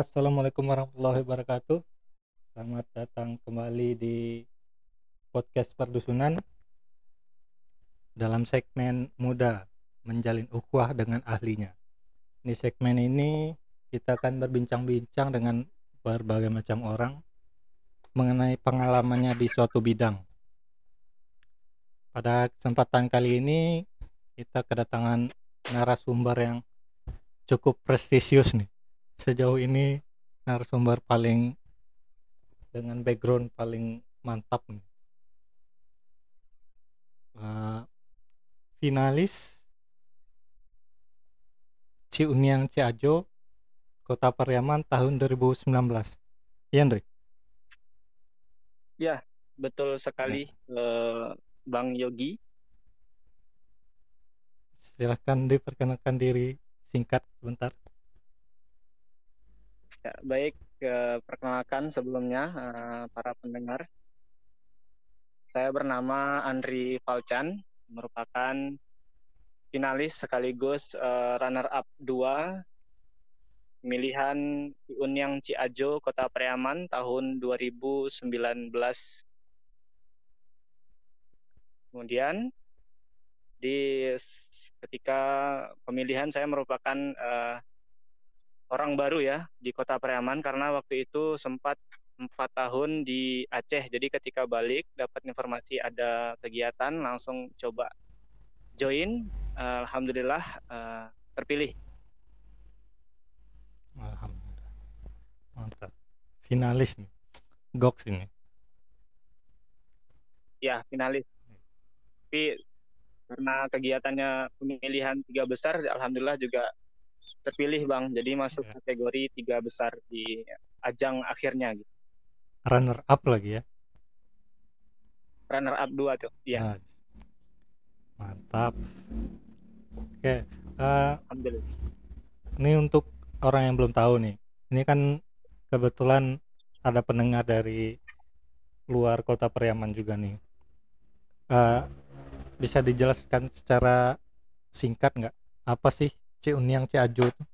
Assalamualaikum warahmatullahi wabarakatuh. Selamat datang kembali di podcast perdusunan dalam segmen muda menjalin ukhuwah dengan ahlinya. Di segmen ini kita akan berbincang-bincang dengan berbagai macam orang mengenai pengalamannya di suatu bidang. Pada kesempatan kali ini kita kedatangan narasumber yang cukup prestisius nih. Sejauh ini narasumber paling dengan background paling mantap nih. Uh, finalis Ciuniang Ciajo Kota Pariaman tahun 2019. Iya, Andre? Ya, betul sekali, ya. Bang Yogi. Silahkan diperkenalkan diri singkat sebentar. Ya, baik, ke perkenalkan sebelumnya uh, para pendengar. Saya bernama Andri Falchan, merupakan finalis sekaligus uh, runner up 2 pemilihan Unyang Ciajo Kota Priaman tahun 2019. Kemudian di ketika pemilihan saya merupakan uh, orang baru ya di Kota Priaman karena waktu itu sempat empat tahun di Aceh. Jadi ketika balik dapat informasi ada kegiatan langsung coba join. Uh, Alhamdulillah uh, terpilih Alhamdulillah. Mantap. Finalis nih. Goks ini. Ya, finalis. Tapi karena kegiatannya pemilihan tiga besar, alhamdulillah juga terpilih bang. Jadi masuk ya. kategori tiga besar di ajang akhirnya gitu. Runner up lagi ya? Runner up dua tuh, iya. Nice. Mantap. Oke, uh, alhamdulillah. Ini untuk orang yang belum tahu nih ini kan kebetulan ada pendengar dari luar kota Periaman juga nih uh, bisa dijelaskan secara singkat nggak apa sih Ciuniang Ciajo itu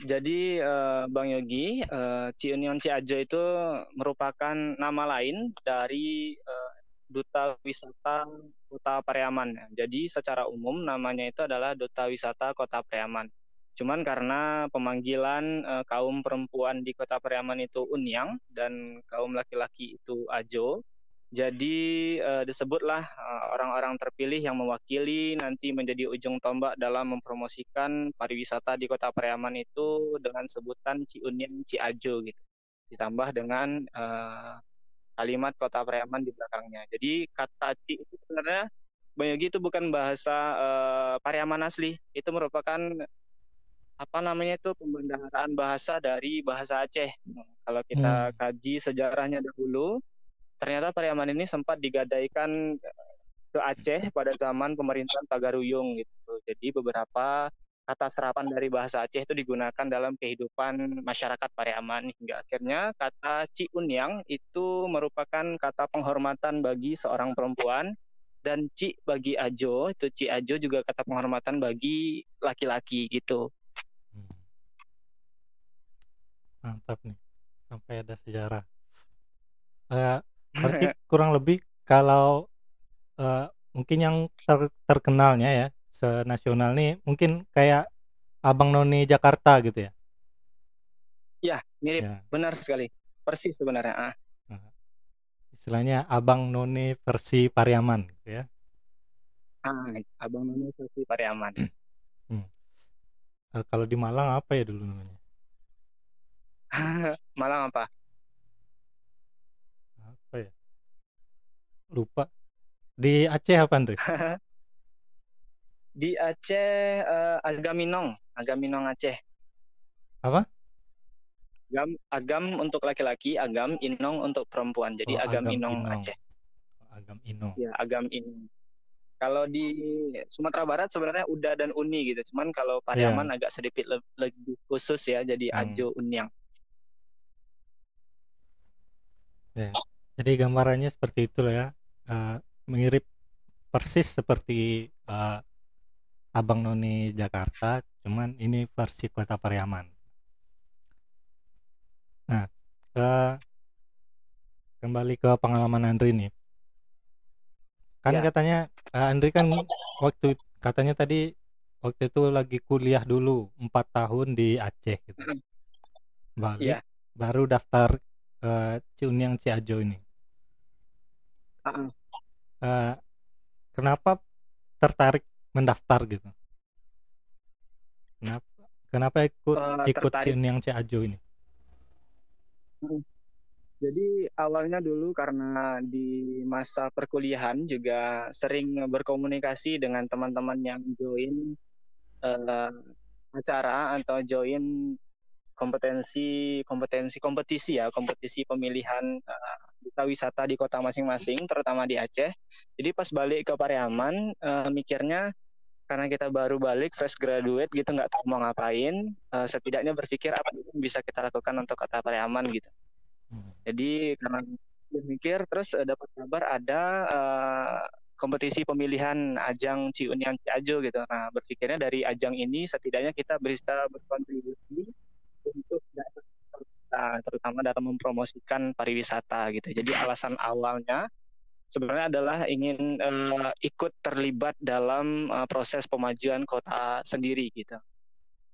Jadi uh, Bang Yogi, uh, Ciunion Ciajo itu merupakan nama lain dari uh, Duta Wisata Kota Pariaman. Jadi secara umum namanya itu adalah Duta Wisata Kota Pariaman. Cuman karena pemanggilan e, kaum perempuan di Kota Pariaman itu Unyang dan kaum laki-laki itu Ajo, jadi e, disebutlah orang-orang terpilih yang mewakili nanti menjadi ujung tombak dalam mempromosikan pariwisata di Kota Pariaman itu dengan sebutan Ci Unyang Ci Ajo gitu. Ditambah dengan e, kalimat kota Priaman di belakangnya. Jadi kata ci itu sebenarnya Bang Yogi itu bukan bahasa uh, Pariaman asli. Itu merupakan apa namanya itu pembendaharaan bahasa dari bahasa Aceh. Kalau kita hmm. kaji sejarahnya dahulu, ternyata Pariaman ini sempat digadaikan ke Aceh pada zaman pemerintahan Pagaruyung gitu. Jadi beberapa kata serapan dari bahasa Aceh itu digunakan dalam kehidupan masyarakat Pariaman hingga akhirnya kata Ciunyang itu merupakan kata penghormatan bagi seorang perempuan dan Ci bagi Ajo itu Ci Ajo juga kata penghormatan bagi laki-laki gitu. Hmm. Mantap nih sampai ada sejarah. Uh, berarti kurang lebih kalau uh, mungkin yang ter terkenalnya ya senasional nih mungkin kayak Abang Noni Jakarta gitu ya? Ya, mirip. Ya. Benar sekali. Persis sebenarnya. Ah. Istilahnya Abang Noni versi Pariaman gitu ya. Ah, Abang Noni versi Pariaman. hmm. Uh, kalau di Malang apa ya dulu namanya? Malang? Apa Lupa. Di Aceh apa, Andre? Di Aceh uh, Agaminong, Agaminong Aceh. Apa? Agam, agam untuk laki-laki, agam inong untuk perempuan. Jadi oh, agam, agam inong, inong Aceh. Agam inong. Ya, agam inong. Kalau di Sumatera Barat sebenarnya Uda dan Uni gitu. Cuman kalau Pariaman yeah. agak sedikit lebih khusus ya, jadi hmm. Ajo Unyang. Ya. Jadi gambarannya seperti itu ya. Uh, mirip persis seperti uh, Abang Noni Jakarta, cuman ini versi Kota Pariaman. Nah, ke kembali ke pengalaman Andri nih. Kan Ya. katanya eh, Andri kan waktu katanya tadi waktu itu lagi kuliah dulu empat tahun di Aceh gitu. Balik Iya. baru daftar ke Ciuniang Ciajo ini. Uh-uh. Eh, kenapa tertarik mendaftar gitu? Kenapa kenapa ikut Eh, ikut tertarik. Ciuniang Ciajo ini? Jadi awalnya dulu karena di masa perkuliahan juga sering berkomunikasi dengan teman-teman yang join eh, acara atau join kompetensi kompetensi kompetisi ya kompetisi pemilihan eh, duta wisata di kota masing-masing terutama di Aceh. Jadi pas balik ke Pariaman eh, mikirnya karena kita baru balik fresh graduate gitu nggak tahu mau ngapain eh, setidaknya berpikir apa yang bisa kita lakukan untuk kota Pariaman gitu. Hmm. Jadi karena mikir terus eh, dapat kabar ada eh, kompetisi pemilihan ajang Ciunian Ciajo gitu. Nah berpikirnya dari ajang ini setidaknya kita bisa berkontribusi kita, terutama dalam mempromosikan pariwisata gitu. Jadi alasan awalnya sebenarnya adalah ingin eh, ikut terlibat dalam eh, proses pemajuan kota sendiri gitu.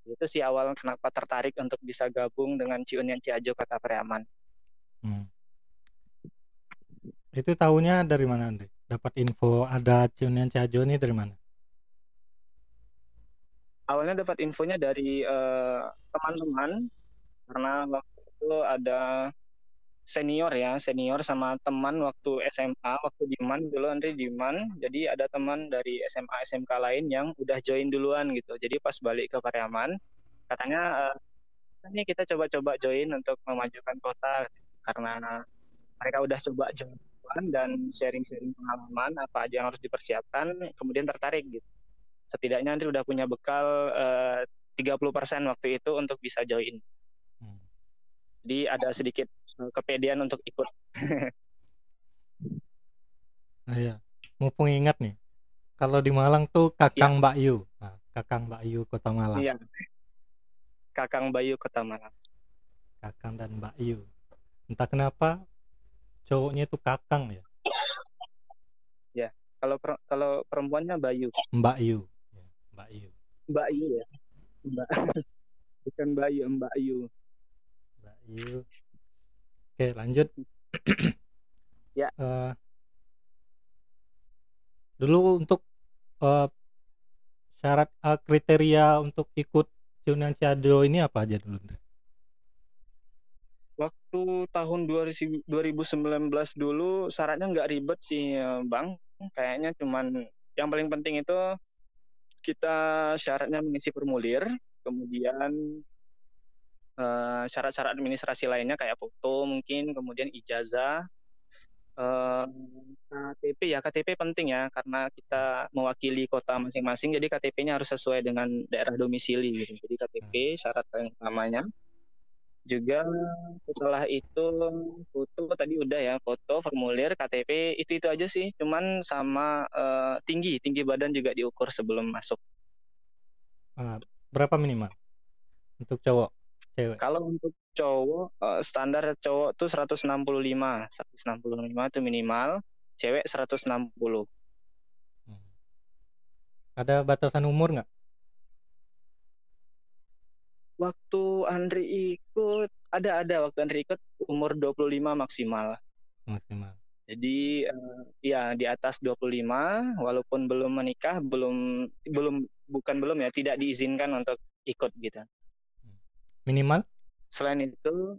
Itu sih awal kenapa tertarik untuk bisa gabung dengan Ciunian Ciajo Kota Pariaman. Hmm. Itu tahunya dari mana Andri? Dapat info ada Ciunian Ciajo ini dari mana? awalnya dapat infonya dari eh, teman-teman karena waktu itu ada senior ya senior sama teman waktu SMA waktu Diman dulu Andre Diman. Jadi ada teman dari SMA SMK lain yang udah join duluan gitu. Jadi pas balik ke Pariaman katanya eh, ini kita coba-coba join untuk memajukan kota karena mereka udah coba join duluan dan sharing-sharing pengalaman apa aja yang harus dipersiapkan kemudian tertarik gitu. Setidaknya Andri udah punya bekal eh, 30% waktu itu untuk bisa join. Jadi ada sedikit eh, kepedean untuk ikut. Nah, iya. Mumpung ingat nih. Kalau di Malang tuh Kakang Mbak Yu. Nah, Kakang Mbak Yu Kota Malang. Iya. Kakang Bayu Kota Malang. Kakang dan Mbak Yu. Entah kenapa cowoknya itu Kakang ya. Kalau per- kalau perempuannya Bayu. Mbak Yu. Ya, Mbak Yu. Mbak Yu ya. Mbak. Bukan Bayu, Mbak Yu. Yu. Oke, lanjut. Ya. Eh, dulu untuk eh, syarat eh, kriteria untuk ikut Ciunian Ciado ini apa aja dulu? Waktu tahun 2000 2019 dulu syaratnya nggak ribet sih Bang. Kayaknya cuman yang paling penting itu kita syaratnya mengisi formulir, kemudian eh, syarat-syarat administrasi lainnya kayak foto mungkin, kemudian ijazah, eh, KTP ya KTP penting ya karena kita mewakili kota masing-masing, jadi KTP-nya harus sesuai dengan daerah domisili gitu. Jadi KTP syarat yang utamanya. Juga setelah itu foto tadi udah ya foto formulir KTP itu itu aja sih cuman sama eh, tinggi tinggi badan juga diukur sebelum masuk Ah, berapa minimal untuk cowok, cewek? kalau untuk cowok eh, standar cowok tuh 165 165 itu minimal cewek 160 Hmm. Ada batasan umur nggak? waktu Andri ikut ada ada waktu Andri ikut umur 25 maksimal Maksimal. Jadi eh, ya di atas 25 walaupun belum menikah belum belum bukan belum ya tidak diizinkan untuk ikut gitu. Minimal? Selain itu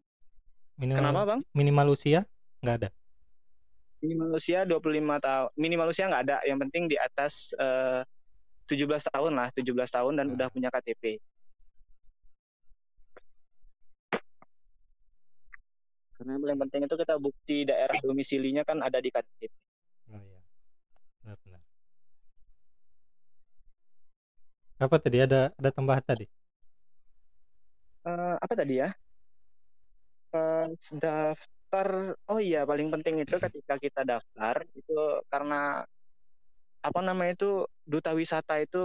Minimal kenapa Bang? minimal usia nggak ada. Minimal usia 25 tahun. Minimal usia nggak ada, yang penting di atas eh, 17 tahun lah, 17 tahun dan Ah. udah punya KTP. Karena yang penting itu kita bukti daerah domisilinya kan ada di KTP. Oh iya. Benar-benar. Apa tadi ada ada tambahan tadi? Eh, apa tadi ya? Eh, daftar. Oh iya, paling penting itu ketika kita daftar itu karena apa namanya itu duta wisata itu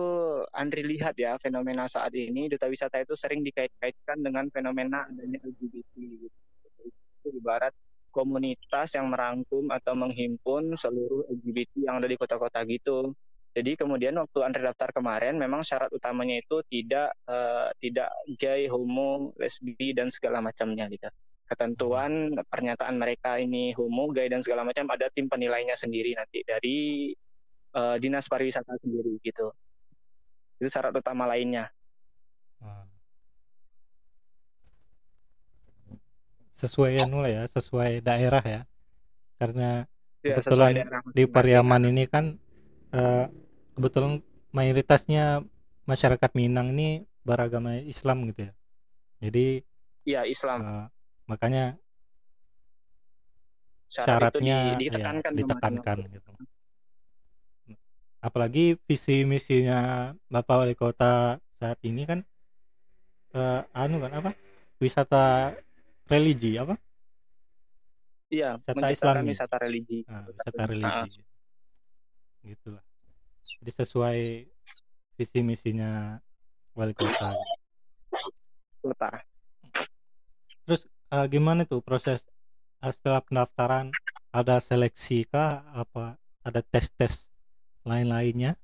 Andri lihat ya fenomena saat ini duta wisata itu sering dikait-kaitkan dengan fenomena adanya LGBT gitu. Itu ibarat komunitas yang merangkum atau menghimpun seluruh LGBT yang ada di kota-kota gitu. Jadi kemudian waktu Andri daftar kemarin memang syarat utamanya itu tidak uh, tidak gay, homo, lesbi dan segala macamnya gitu. Ketentuan pernyataan mereka ini homo, gay dan segala macam ada tim penilainya sendiri nanti dari uh, dinas pariwisata sendiri gitu itu syarat utama lainnya hmm. sesuai anu ya sesuai daerah ya karena ya, kebetulan di Pariaman ini kan uh, kebetulan mayoritasnya masyarakat Minang ini beragama Islam gitu ya. Jadi ya Islam. uh, makanya Syarat syaratnya di, ditekankan, ya, ditekankan gitu. Apalagi visi misinya Bapak Wali Kota saat ini kan uh, anu kan apa? Wisata religi apa? Iya wisata Islam wisata religi. Nah, wisata religi. Nah. gitulah jadi sesuai visi misinya Wali Kota. Kota. Terus uh, gimana tuh proses uh, setelah pendaftaran? Ada seleksi kah? Apa ada tes tes lain-lainnya?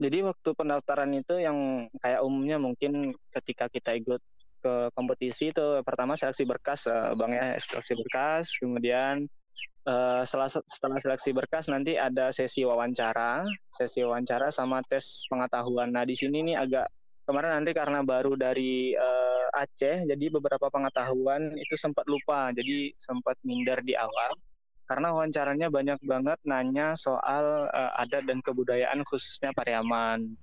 Jadi waktu pendaftaran itu yang kayak umumnya mungkin ketika kita ikut ke kompetisi itu pertama seleksi berkas uh, bang ya seleksi berkas kemudian uh, setelah setelah seleksi berkas nanti ada sesi wawancara. Sesi wawancara sama tes pengetahuan. Nah di sini nih agak kemarin nanti karena baru dari uh, Aceh jadi beberapa pengetahuan itu sempat lupa. Jadi sempat minder di awal. Karena wawancaranya banyak banget nanya soal uh, adat dan kebudayaan khususnya Pariaman.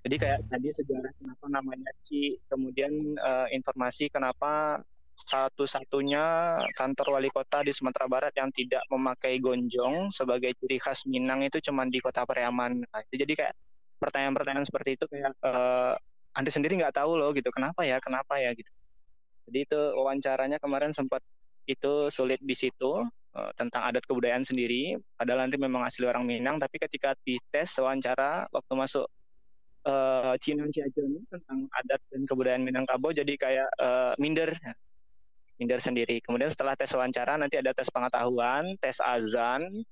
Jadi kayak tadi sejarah kenapa namanya Ci, kemudian uh, informasi kenapa satu-satunya kantor wali kota di Sumatera Barat yang tidak memakai gonjong sebagai ciri khas Minang itu cuma di kota Pariaman. Nah, jadi kayak pertanyaan-pertanyaan seperti itu kayak uh, Anda sendiri nggak tahu loh gitu kenapa ya kenapa ya gitu. Jadi itu wawancaranya kemarin sempat itu sulit di situ uh, tentang adat kebudayaan sendiri. Padahal nanti memang asli orang Minang, tapi ketika dites wawancara waktu masuk uh, Cina Ciajo ini tentang adat dan kebudayaan Minangkabau jadi kayak uh, minder, minder sendiri. Kemudian setelah tes wawancara nanti ada tes pengetahuan, tes azan,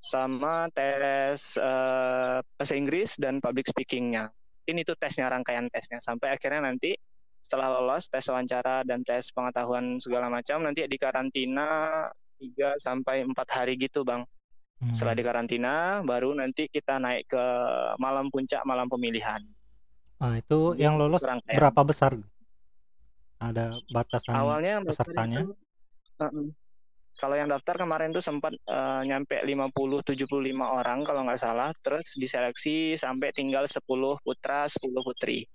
sama tes uh, bahasa Inggris dan public speakingnya. Ini itu tesnya rangkaian tesnya sampai akhirnya nanti setelah lolos tes wawancara dan tes pengetahuan segala macam nanti di karantina 3 sampai 4 hari gitu, Bang. Hmm. Setelah di karantina baru nanti kita naik ke malam puncak malam pemilihan. Nah, itu yang lolos berapa besar? Ada batasan Awalnya pesertanya? Itu, uh -uh. Kalau yang daftar kemarin tuh sempat uh, nyampe 50 75 orang kalau nggak salah, terus diseleksi sampai tinggal 10 putra, 10 putri.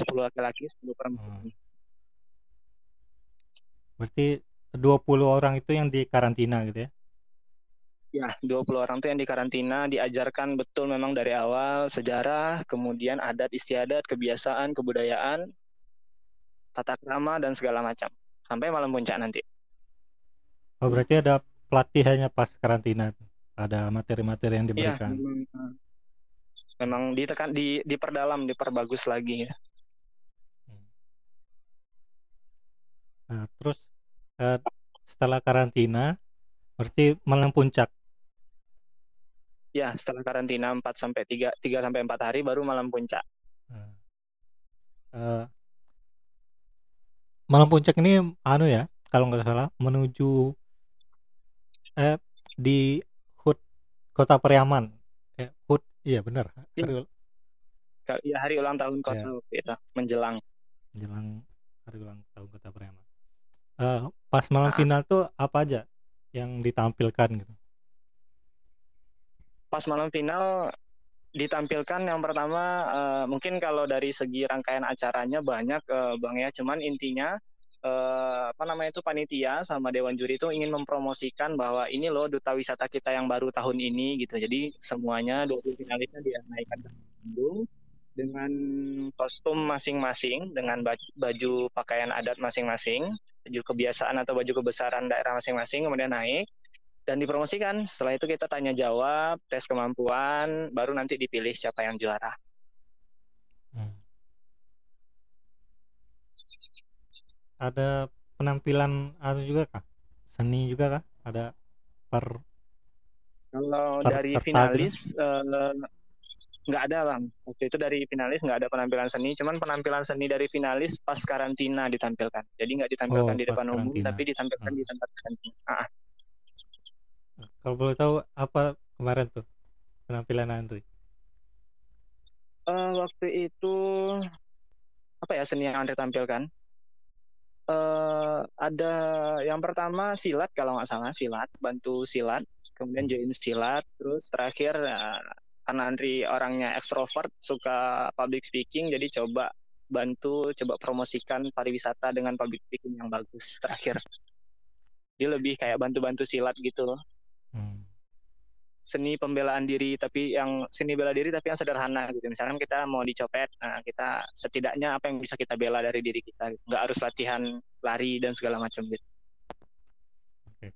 10 laki-laki, 10 perempuan. Hmm. Berarti 20 orang itu yang di karantina gitu ya? Ya, 20 orang itu yang di karantina diajarkan betul memang dari awal sejarah, kemudian adat istiadat, kebiasaan, kebudayaan, tata krama dan segala macam sampai malam puncak nanti. Oh, berarti ada pelatihannya pas karantina. Ada materi-materi yang iya, diberikan. Ya, memang, memang ditekan di diperdalam, diperbagus lagi ya. Nah, terus uh, setelah karantina berarti malam puncak. Ya, setelah karantina 4 sampai 3 3 sampai 4 hari baru malam puncak. Uh, uh, malam puncak ini anu ya, kalau nggak salah menuju eh di HUT Kota Periaman. Eh, HUT iya benar. Ya. Hari, ya, hari ulang tahun kota ya. itu menjelang menjelang hari ulang tahun Kota Periaman uh, pas malam nah. final tuh apa aja yang ditampilkan gitu? Pas malam final ditampilkan yang pertama uh, mungkin kalau dari segi rangkaian acaranya banyak uh, bang ya, cuman intinya uh, apa namanya itu panitia sama dewan juri itu ingin mempromosikan bahwa ini loh duta wisata kita yang baru tahun ini gitu. Jadi semuanya 20 finalisnya dia naikkan ke Bandung dengan kostum masing-masing dengan baju pakaian adat masing-masing baju kebiasaan atau baju kebesaran daerah masing-masing kemudian naik dan dipromosikan. Setelah itu kita tanya jawab, tes kemampuan, baru nanti dipilih siapa yang juara. Hmm. Ada penampilan atau juga kah? Seni juga kah? Ada per kalau dari gitu? finalis uh, nggak ada bang waktu itu dari finalis nggak ada penampilan seni cuman penampilan seni dari finalis pas karantina ditampilkan jadi nggak ditampilkan oh, di depan karantina. umum tapi ditampilkan hmm. di tempat karantina ah. Kalau boleh tahu apa kemarin tuh penampilan Andri uh, waktu itu apa ya seni yang Andri tampilkan uh, ada yang pertama silat kalau nggak salah silat bantu silat kemudian join silat terus terakhir uh, karena Andri orangnya ekstrovert, suka public speaking, jadi coba bantu, coba promosikan pariwisata dengan public speaking yang bagus terakhir. Dia lebih kayak bantu-bantu silat gitu loh. Hmm. Seni pembelaan diri, tapi yang seni bela diri tapi yang sederhana gitu. Misalkan kita mau dicopet, nah kita setidaknya apa yang bisa kita bela dari diri kita. Gitu. Nggak harus latihan lari dan segala macam gitu. Oke.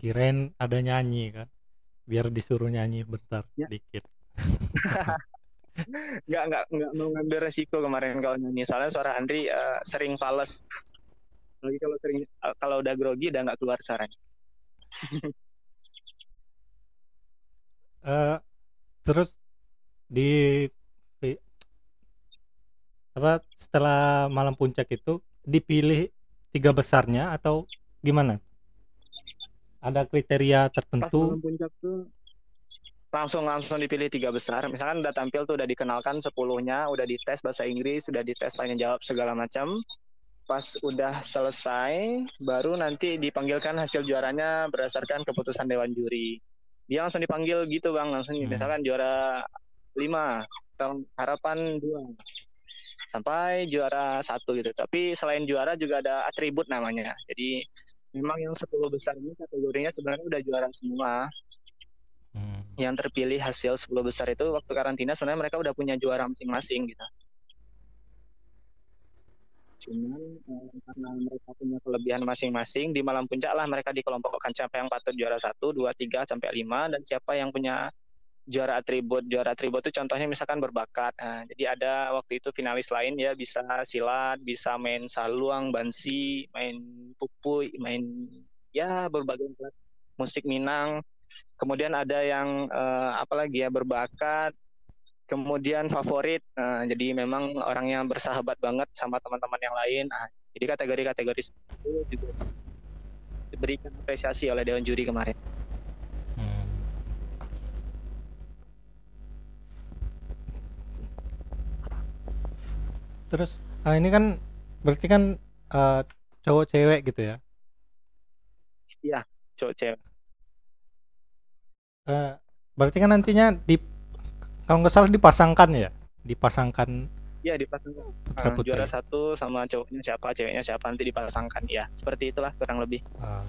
Kirain ada nyanyi kan? biar disuruh nyanyi bentar ya. dikit nggak nggak nggak mau ngambil resiko kemarin kalau nyanyi soalnya suara Andri uh, sering fals lagi kalau sering uh, kalau udah grogi udah nggak keluar suaranya uh, terus di, apa setelah malam puncak itu dipilih tiga besarnya atau gimana? Ada kriteria tertentu? pas malam puncak tuh langsung langsung dipilih tiga besar. Misalkan udah tampil tuh udah dikenalkan sepuluhnya udah dites bahasa Inggris sudah dites tanya jawab segala macam. Pas udah selesai baru nanti dipanggilkan hasil juaranya berdasarkan keputusan dewan juri dia langsung dipanggil gitu bang langsung hmm. misalkan juara lima harapan dua sampai juara satu gitu tapi selain juara juga ada atribut namanya jadi memang yang 10 besar ini kategorinya sebenarnya udah juara semua. Hmm. Yang terpilih hasil 10 besar itu waktu karantina sebenarnya mereka udah punya juara masing-masing gitu. Cuman eh, karena mereka punya kelebihan masing-masing di malam puncak lah mereka dikelompokkan siapa yang patut juara 1, 2, 3 sampai 5 dan siapa yang punya juara atribut. Juara atribut itu contohnya misalkan berbakat. Nah, jadi ada waktu itu finalis lain ya bisa silat bisa main saluang bansi main pupui main ya berbagai musik minang. Kemudian ada yang uh, apalagi ya berbakat kemudian favorit uh, jadi memang orangnya bersahabat banget sama teman-teman yang lain. Nah, jadi kategori-kategori itu juga diberikan apresiasi oleh dewan juri kemarin. Terus uh, ini kan berarti kan uh, cowok cewek gitu ya? Iya cowok cewek. Uh, berarti kan nantinya di kalau nggak salah dipasangkan ya? Dipasangkan Iya dipasangkan. Uh, juara satu sama cowoknya siapa ceweknya siapa nanti dipasangkan. Ya seperti itulah kurang lebih. Uh,